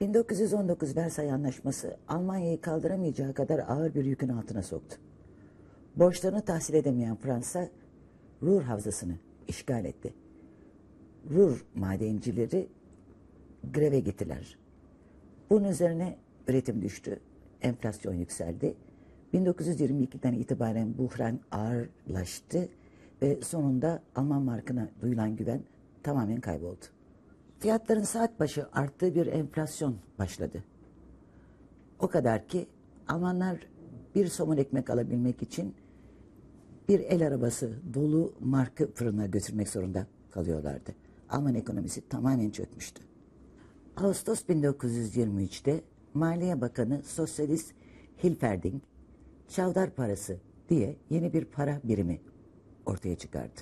1919 Versay Anlaşması Almanya'yı kaldıramayacağı kadar ağır bir yükün altına soktu. Borçlarını tahsil edemeyen Fransa, Ruhr Havzası'nı işgal etti. Ruhr madencileri greve gittiler. Bunun üzerine üretim düştü, enflasyon yükseldi. 1922'den itibaren buhran ağırlaştı ve sonunda Alman markına duyulan güven tamamen kayboldu. Fiyatların saat başı arttığı bir enflasyon başladı. O kadar ki Almanlar bir somun ekmek alabilmek için bir el arabası dolu markı fırına götürmek zorunda kalıyorlardı. Alman ekonomisi tamamen çökmüştü. Ağustos 1923'te Maliye Bakanı Sosyalist Hilferding, çavdar parası diye yeni bir para birimi ortaya çıkardı.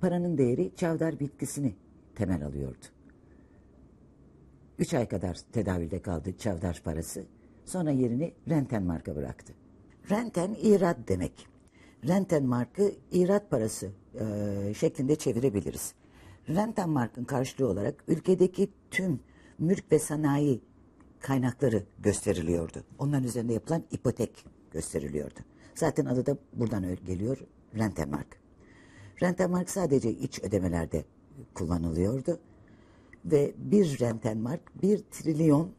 Paranın değeri çavdar bitkisini temel alıyordu. Üç ay kadar tedavülde kaldı çavdar parası. Sonra yerini Renten marka bıraktı. Renten irat demek. Renten markı irat parası e, şeklinde çevirebiliriz. Renten markın karşılığı olarak ülkedeki tüm mülk ve sanayi kaynakları gösteriliyordu. Onların üzerinde yapılan ipotek gösteriliyordu. Zaten adı da buradan geliyor Rentenmark. Rentenmark sadece iç ödemelerde kullanılıyordu. Ve bir Rentenmark bir trilyon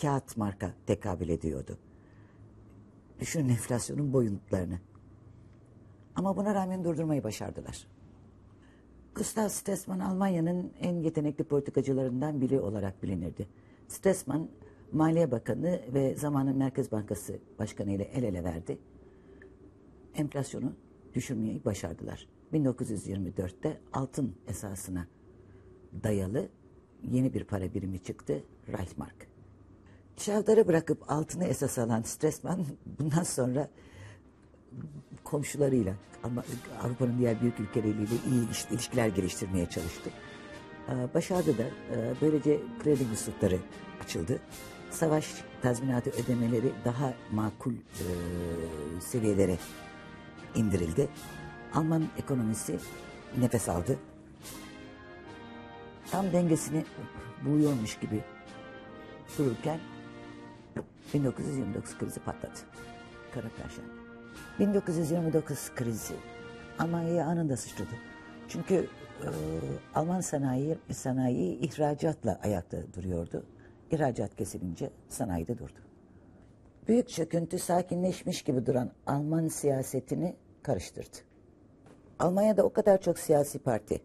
kağıt marka tekabül ediyordu. Düşünün enflasyonun boyutlarını. Ama buna rağmen durdurmayı başardılar. Gustav Stresemann Almanya'nın en yetenekli politikacılarından biri olarak bilinirdi. Stresemann Maliye Bakanı ve zamanın Merkez Bankası Başkanı ile el ele verdi. Enflasyonu düşürmeyi başardılar. 1924'te altın esasına dayalı yeni bir para birimi çıktı, Reichsmark. Çavdarı bırakıp altını esas alan Stresemann bundan sonra komşularıyla ama Avrupa'nın diğer büyük ülkeleriyle iyi ilişkiler geliştirmeye çalıştı. Başardı da böylece kredi muslukları açıldı. Savaş tazminatı ödemeleri daha makul e, seviyelere indirildi. Alman ekonomisi nefes aldı. Tam dengesini buluyormuş gibi dururken 1929 krizi patladı. Kara Perşembe. 1929 krizi Almanya'ya anında sıçradı. Çünkü e, Alman sanayi sanayi ihracatla ayakta duruyordu. İhracat kesilince sanayide durdu. Büyük çöküntü sakinleşmiş gibi duran Alman siyasetini karıştırdı. Almanya'da o kadar çok siyasi parti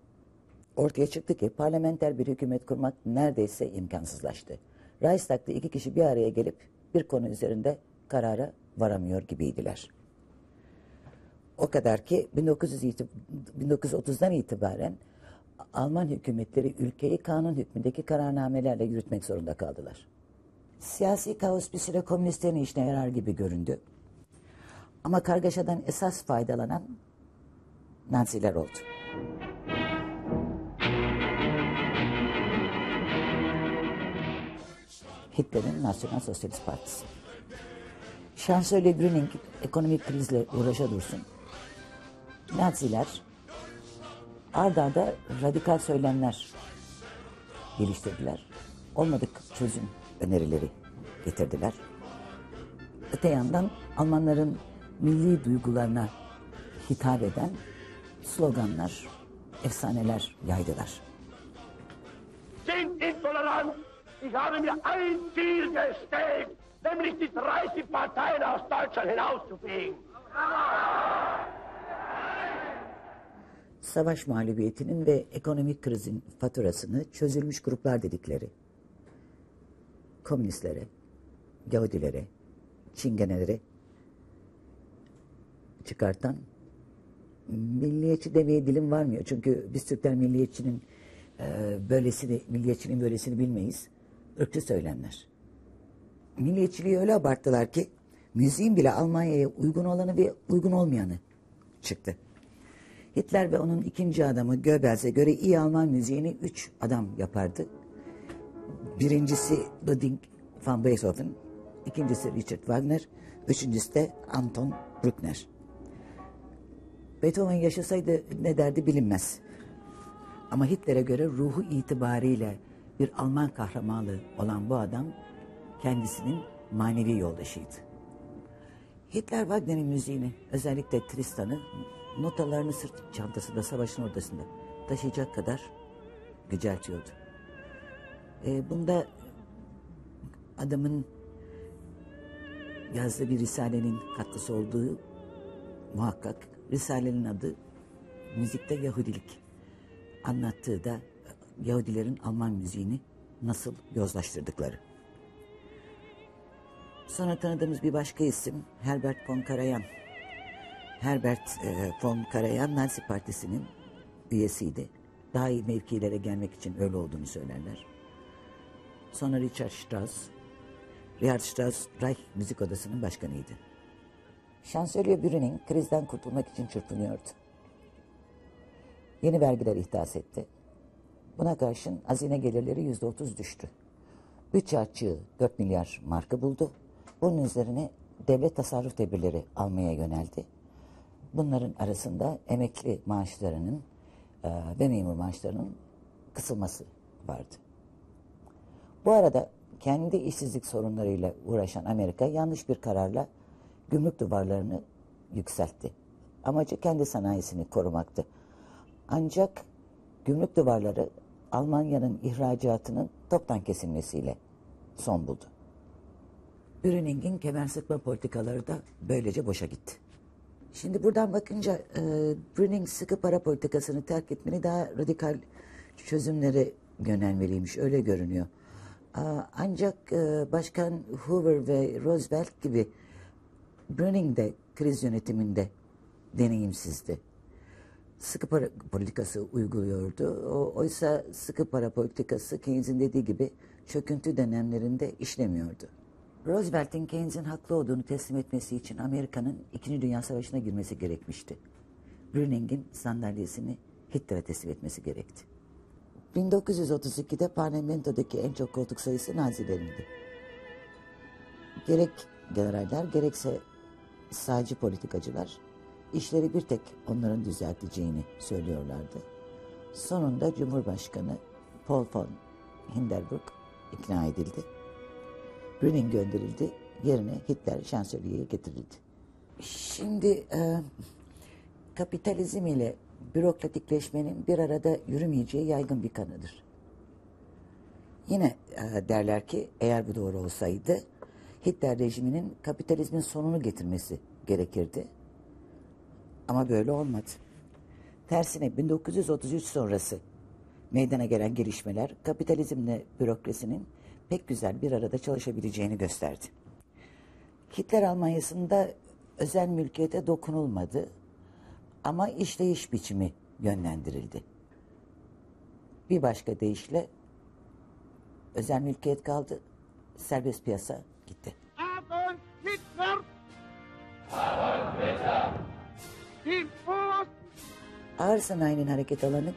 ortaya çıktı ki parlamenter bir hükümet kurmak neredeyse imkansızlaştı. Reichstag'da iki kişi bir araya gelip bir konu üzerinde karara varamıyor gibiydiler. O kadar ki 1930'dan itibaren Alman hükümetleri ülkeyi kanun hükmündeki kararnamelerle yürütmek zorunda kaldılar. Siyasi kaos bir süre komünistlerin işine yarar gibi göründü. Ama kargaşadan esas faydalanan Naziler oldu. Hitler'in Nasyonal Sosyalist Partisi. Şansölye Brüning ekonomik krizle uğraşa dursun. Naziler ardarda radikal söylemler geliştirdiler. Olmadık çözüm önerileri getirdiler. Öte yandan Almanların milli duygularına hitap eden sloganlar, efsaneler yaydılar. Sind intolerant! Ich habe mir ein Ziel gestellt, nämlich die 30 Parteien aus Deutschland hinauszufegen. Savaş mağlubiyetinin ve ekonomik krizin faturasını çözülmüş gruplar dedikleri komünistlere, Yahudilere, Çingenelere çıkartan milliyetçi demeye dilim varmıyor. Çünkü biz Türkler milliyetçinin e, böylesini, milliyetçinin böylesini bilmeyiz. Irkçı söylenler. Milliyetçiliği öyle abarttılar ki müziğin bile Almanya'ya uygun olanı ve uygun olmayanı çıktı. Hitler ve onun ikinci adamı Goebbels'e göre iyi Alman müziğini üç adam yapardı. Birincisi Ludwig van Beethoven, ikincisi Richard Wagner, üçüncüsü de Anton Bruckner. Beethoven yaşasaydı ne derdi bilinmez. Ama Hitler'e göre ruhu itibariyle bir Alman kahramanı olan bu adam kendisinin manevi yoldaşıydı. Hitler Wagner'in müziğini özellikle Tristan'ı notalarını sırt çantasında savaşın ortasında taşıyacak kadar yüceltiyordu. E, bunda adamın yazdığı bir risalenin katkısı olduğu muhakkak. Risalenin adı müzikte Yahudilik. Anlattığı da Yahudilerin Alman müziğini nasıl yozlaştırdıkları. Sonra tanıdığımız bir başka isim Herbert von Karajan. Herbert e, von Karajan Nazi Partisi'nin üyesiydi. Daha iyi mevkilere gelmek için öyle olduğunu söylerler. Sonra Richard Strauss. Richard Strauss Reich Müzik Odası'nın başkanıydı. Şansölye Brüning krizden kurtulmak için çırpınıyordu. Yeni vergiler ihdas etti. Buna karşın hazine gelirleri yüzde otuz düştü. Bütçe açığı 4 milyar marka buldu. Bunun üzerine devlet tasarruf tedbirleri almaya yöneldi. Bunların arasında emekli maaşlarının e, ve memur maaşlarının kısılması vardı. Bu arada kendi işsizlik sorunlarıyla uğraşan Amerika yanlış bir kararla gümrük duvarlarını yükseltti. Amacı kendi sanayisini korumaktı. Ancak gümrük duvarları Almanya'nın ihracatının toptan kesilmesiyle son buldu. Brüning'in kemer sıkma politikaları da böylece boşa gitti. Şimdi buradan bakınca e, Brüning sıkı para politikasını terk etmeni daha radikal çözümlere yönelmeliymiş öyle görünüyor. Ancak e, Başkan Hoover ve Roosevelt gibi Brüning de kriz yönetiminde deneyimsizdi. Sıkı para politikası uyguluyordu. O, oysa sıkı para politikası Keynes'in dediği gibi çöküntü dönemlerinde işlemiyordu. Roosevelt'in Keynes'in haklı olduğunu teslim etmesi için Amerika'nın İkinci Dünya Savaşı'na girmesi gerekmişti. Brüning'in sandalyesini Hitler'e teslim etmesi gerekti. 1932'de parlamentodaki en çok koltuk sayısı Nazilerindi. Gerek generaller gerekse sağcı politikacılar işleri bir tek onların düzelteceğini söylüyorlardı. Sonunda Cumhurbaşkanı Paul von Hindenburg ikna edildi. Brüning gönderildi. Yerine Hitler şansölyeye getirildi. Şimdi e, kapitalizm ile bürokratikleşmenin bir arada yürümeyeceği yaygın bir kanıdır. Yine e, derler ki eğer bu doğru olsaydı Hitler rejiminin kapitalizmin sonunu getirmesi gerekirdi. Ama böyle olmadı. Tersine 1933 sonrası meydana gelen gelişmeler kapitalizmle bürokrasinin pek güzel bir arada çalışabileceğini gösterdi. Hitler Almanya'sında özel mülkiyete dokunulmadı ama işleyiş biçimi yönlendirildi. Bir başka deyişle özel mülkiyet kaldı, serbest piyasa gitti. Adolf Hitler! Adolf Hitler! Ağır sanayinin hareket alanı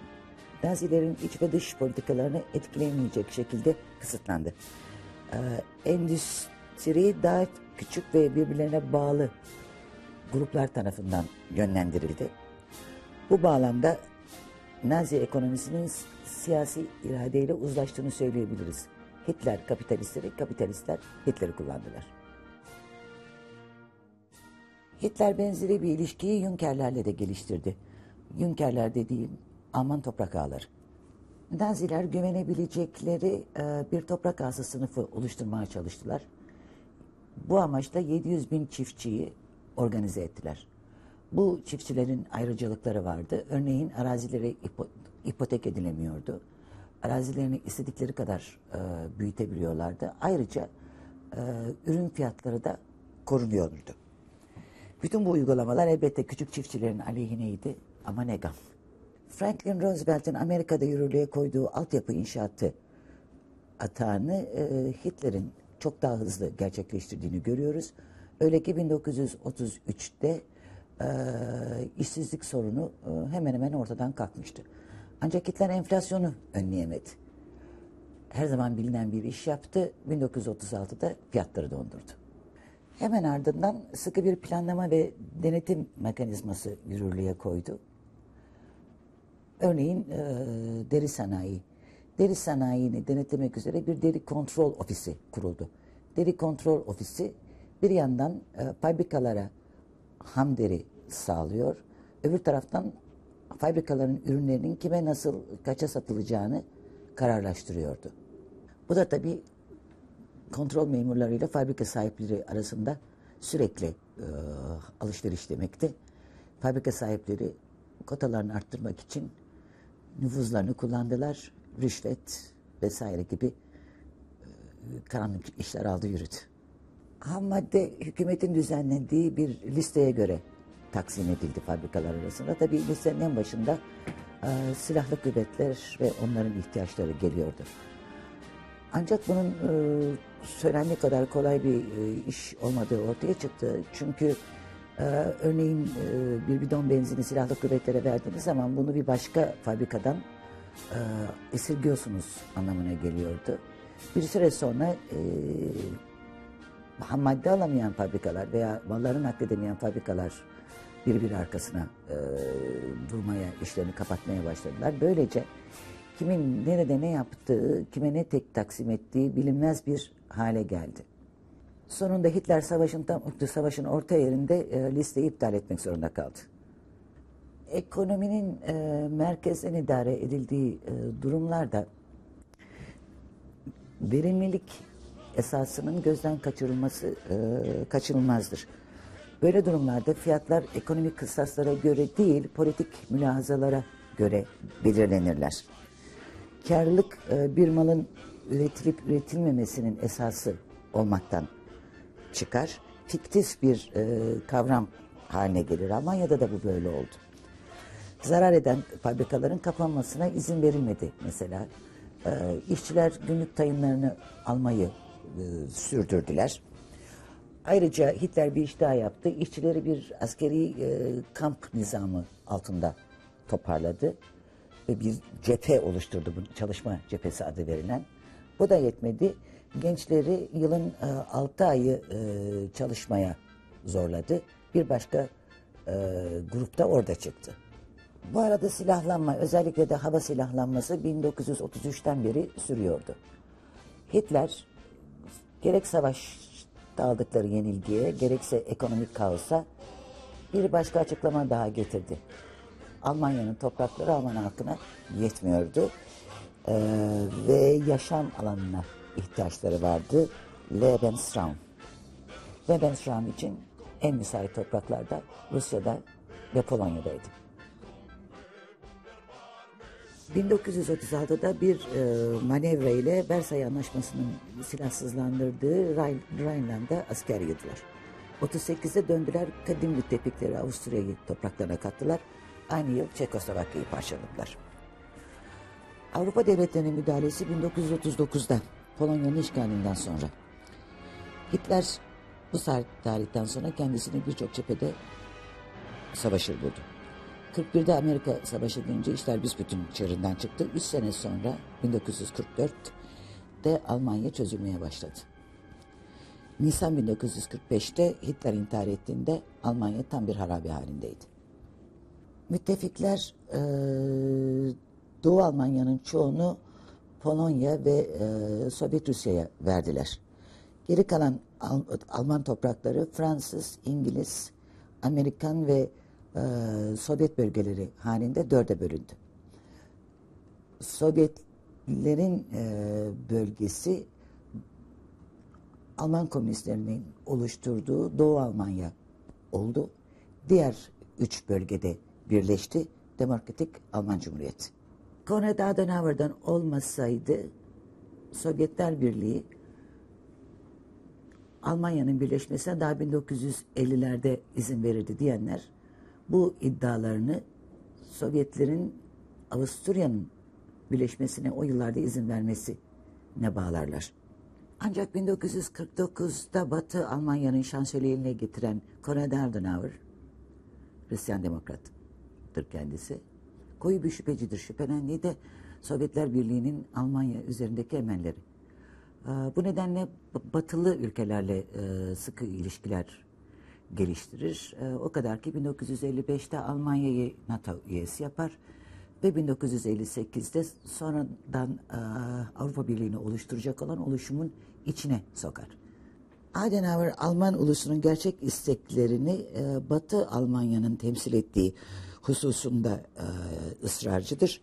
Nazilerin iç ve dış politikalarını etkileyemeyecek şekilde kısıtlandı. Ee, endüstri daha küçük ve birbirlerine bağlı gruplar tarafından yönlendirildi. Bu bağlamda Nazi ekonomisinin siyasi iradeyle uzlaştığını söyleyebiliriz. Hitler kapitalistleri, kapitalistler Hitler'i kullandılar. Hitler benzeri bir ilişkiyi Junkerlerle de geliştirdi. Junkerler dediğim Alman toprak ağları. Naziler güvenebilecekleri e, bir toprak ağası sınıfı oluşturmaya çalıştılar. Bu amaçla 700 bin çiftçiyi organize ettiler. Bu çiftçilerin ayrıcalıkları vardı. Örneğin arazileri ipo, ipotek edilemiyordu. Arazilerini istedikleri kadar e, büyütebiliyorlardı. Ayrıca e, ürün fiyatları da korunuyordu. Bütün bu uygulamalar elbette küçük çiftçilerin aleyhineydi ama ne gam. Franklin Roosevelt'in Amerika'da yürürlüğe koyduğu altyapı inşaatı atağını e, Hitler'in çok daha hızlı gerçekleştirdiğini görüyoruz. Öyle ki 1933'te e, işsizlik sorunu e, hemen hemen ortadan kalkmıştı. Ancak Hitler enflasyonu önleyemedi. Her zaman bilinen bir iş yaptı. 1936'da fiyatları dondurdu. Hemen ardından sıkı bir planlama ve denetim mekanizması yürürlüğe koydu. Örneğin e, deri sanayi deri sanayini denetlemek üzere bir deri kontrol ofisi kuruldu. Deri kontrol ofisi bir yandan e, fabrikalara ham deri sağlıyor, öbür taraftan fabrikaların ürünlerinin kime nasıl kaça satılacağını kararlaştırıyordu. Bu da tabii kontrol memurlarıyla fabrika sahipleri arasında sürekli e, alışveriş demekti. Fabrika sahipleri kotalarını arttırmak için nüfuzlarını kullandılar. Rüşvet vesaire gibi e, karanlık işler aldı yürüdü. Ham madde hükümetin düzenlediği bir listeye göre taksim edildi fabrikalar arasında. Tabii listenin en başında e, silahlı kuvvetler ve onların ihtiyaçları geliyordu. Ancak bunun e, söylendiği kadar kolay bir e, iş olmadığı ortaya çıktı. Çünkü e, örneğin e, bir bidon benzini silahlı kuvvetlere verdiğiniz zaman bunu bir başka fabrikadan e, esirgiyorsunuz anlamına geliyordu. Bir süre sonra e, ham madde alamayan fabrikalar veya malları nakledemeyen fabrikalar birbiri arkasına e, durmaya, işlerini kapatmaya başladılar. Böylece kimin nerede ne yaptığı, kime ne tek taksim ettiği bilinmez bir hale geldi. Sonunda Hitler savaşın tam savaşın orta yerinde e, listeyi iptal etmek zorunda kaldı. Ekonominin e, merkezden idare edildiği e, durumlarda verimlilik esasının gözden kaçırılması e, kaçınılmazdır. Böyle durumlarda fiyatlar ekonomik kıstaslara göre değil, politik mülahazalara göre belirlenirler. Karlılık e, bir malın üretilip üretilmemesinin esası olmaktan çıkar. Fiktif bir e, kavram haline gelir. Almanya'da da bu böyle oldu. Zarar eden fabrikaların kapanmasına izin verilmedi mesela. E, işçiler günlük tayınlarını almayı sürdürdüler. Ayrıca Hitler bir iş daha yaptı. İşçileri bir askeri e, kamp nizamı altında toparladı. Ve bir cephe oluşturdu bu çalışma cephesi adı verilen. Bu da yetmedi. Gençleri yılın e, 6 ayı e, çalışmaya zorladı. Bir başka e, grupta orada çıktı. Bu arada silahlanma, özellikle de hava silahlanması 1933'ten beri sürüyordu. Hitler gerek savaşta aldıkları yenilgiye, gerekse ekonomik kaosa bir başka açıklama daha getirdi. Almanya'nın toprakları Alman halkına yetmiyordu. Ee, ve yaşam alanına ihtiyaçları vardı. Lebensraum. Lebensraum için en müsait topraklarda Rusya'da ve Polonya'daydı. 1936'da bir e, manevra ile Versay Anlaşması'nın silahsızlandırdığı Rhin- Rhineland'a asker yığdılar. 38'de döndüler, kadim müttefikleri Avusturya'yı topraklarına kattılar. Aynı yıl Çekoslovakya'yı parçaladılar. Avrupa devletlerinin müdahalesi 1939'da Polonya'nın işgalinden sonra. Hitler bu tarihten sonra kendisini birçok cephede savaşır buldu. 41'de Amerika Savaşı gelince işler büsbütün çığırından çıktı. 3 sene sonra 1944'te Almanya çözülmeye başladı. Nisan 1945'te Hitler intihar ettiğinde Almanya tam bir harabe halindeydi. Müttefikler e, Doğu Almanya'nın çoğunu Polonya ve e, Sovyet Rusya'ya verdiler. Geri kalan Al- Alman toprakları Fransız, İngiliz, Amerikan ve e, Sovyet bölgeleri halinde dörde bölündü. Sovyetlerin e, bölgesi Alman komünistlerinin oluşturduğu Doğu Almanya oldu. Diğer üç bölgede birleşti Demokratik Alman Cumhuriyeti. Konrad Adenauer'dan olmasaydı Sovyetler Birliği Almanya'nın birleşmesine daha 1950'lerde izin verirdi diyenler bu iddialarını Sovyetlerin Avusturya'nın birleşmesine o yıllarda izin vermesi ne bağlarlar. Ancak 1949'da Batı Almanya'nın şansölyeliğine getiren Konrad Adenauer, Hristiyan demokrattır kendisi. Koyu bir şüphecidir. Şüphelendiği de Sovyetler Birliği'nin Almanya üzerindeki emelleri. Bu nedenle batılı ülkelerle e, sıkı ilişkiler geliştirir. Ee, O kadar ki 1955'te Almanya'yı NATO üyesi yapar ve 1958'de sonradan e, Avrupa Birliği'ni oluşturacak olan oluşumun içine sokar. Adenauer Alman ulusunun gerçek isteklerini e, Batı Almanya'nın temsil ettiği hususunda e, ısrarcıdır.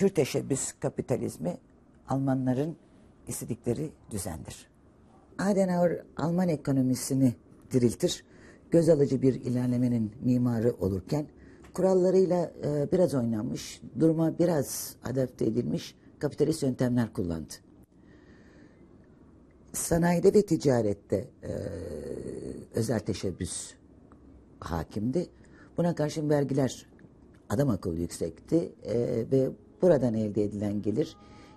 Hür teşebbüs kapitalizmi Almanların istedikleri düzendir. Adenauer Alman ekonomisini diriltir, göz alıcı bir ilerlemenin mimarı olurken kurallarıyla e, biraz oynanmış, duruma biraz adapte edilmiş kapitalist yöntemler kullandı. Sanayide ve ticarette e, özel teşebbüs hakimdi. Buna karşın vergiler adam akıllı yüksekti e, ve buradan elde edilen gelir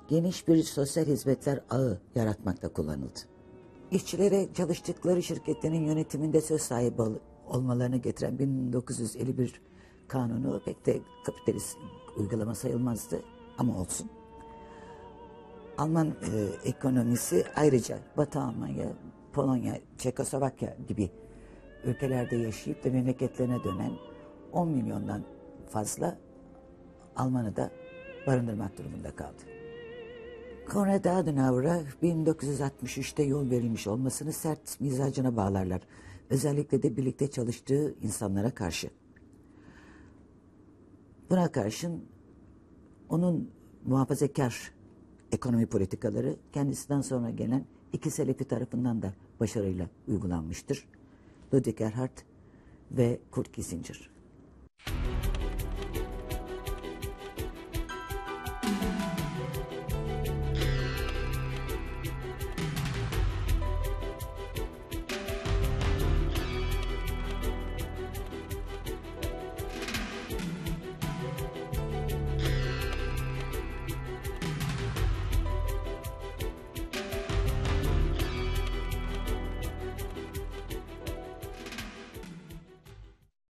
geniş bir sosyal hizmetler ağı yaratmakta kullanıldı. İşçilere çalıştıkları şirketlerin yönetiminde söz sahibi ol- olmalarını getiren 1951 kanunu pek de kapitalist uygulama sayılmazdı ama olsun. Alman e, ekonomisi ayrıca Batı Almanya, Polonya, Çekoslovakya gibi ülkelerde yaşayıp da memleketlerine dönen 10 milyondan fazla Almanı da barındırmak durumunda kaldı. Konrad Adenauer'a 1963'te yol verilmiş olmasını sert mizacına bağlarlar. Özellikle de birlikte çalıştığı insanlara karşı. Buna karşın onun muhafazakar ekonomi politikaları kendisinden sonra gelen iki selefi tarafından da başarıyla uygulanmıştır. Ludwig Erhard ve Kurt Kissinger.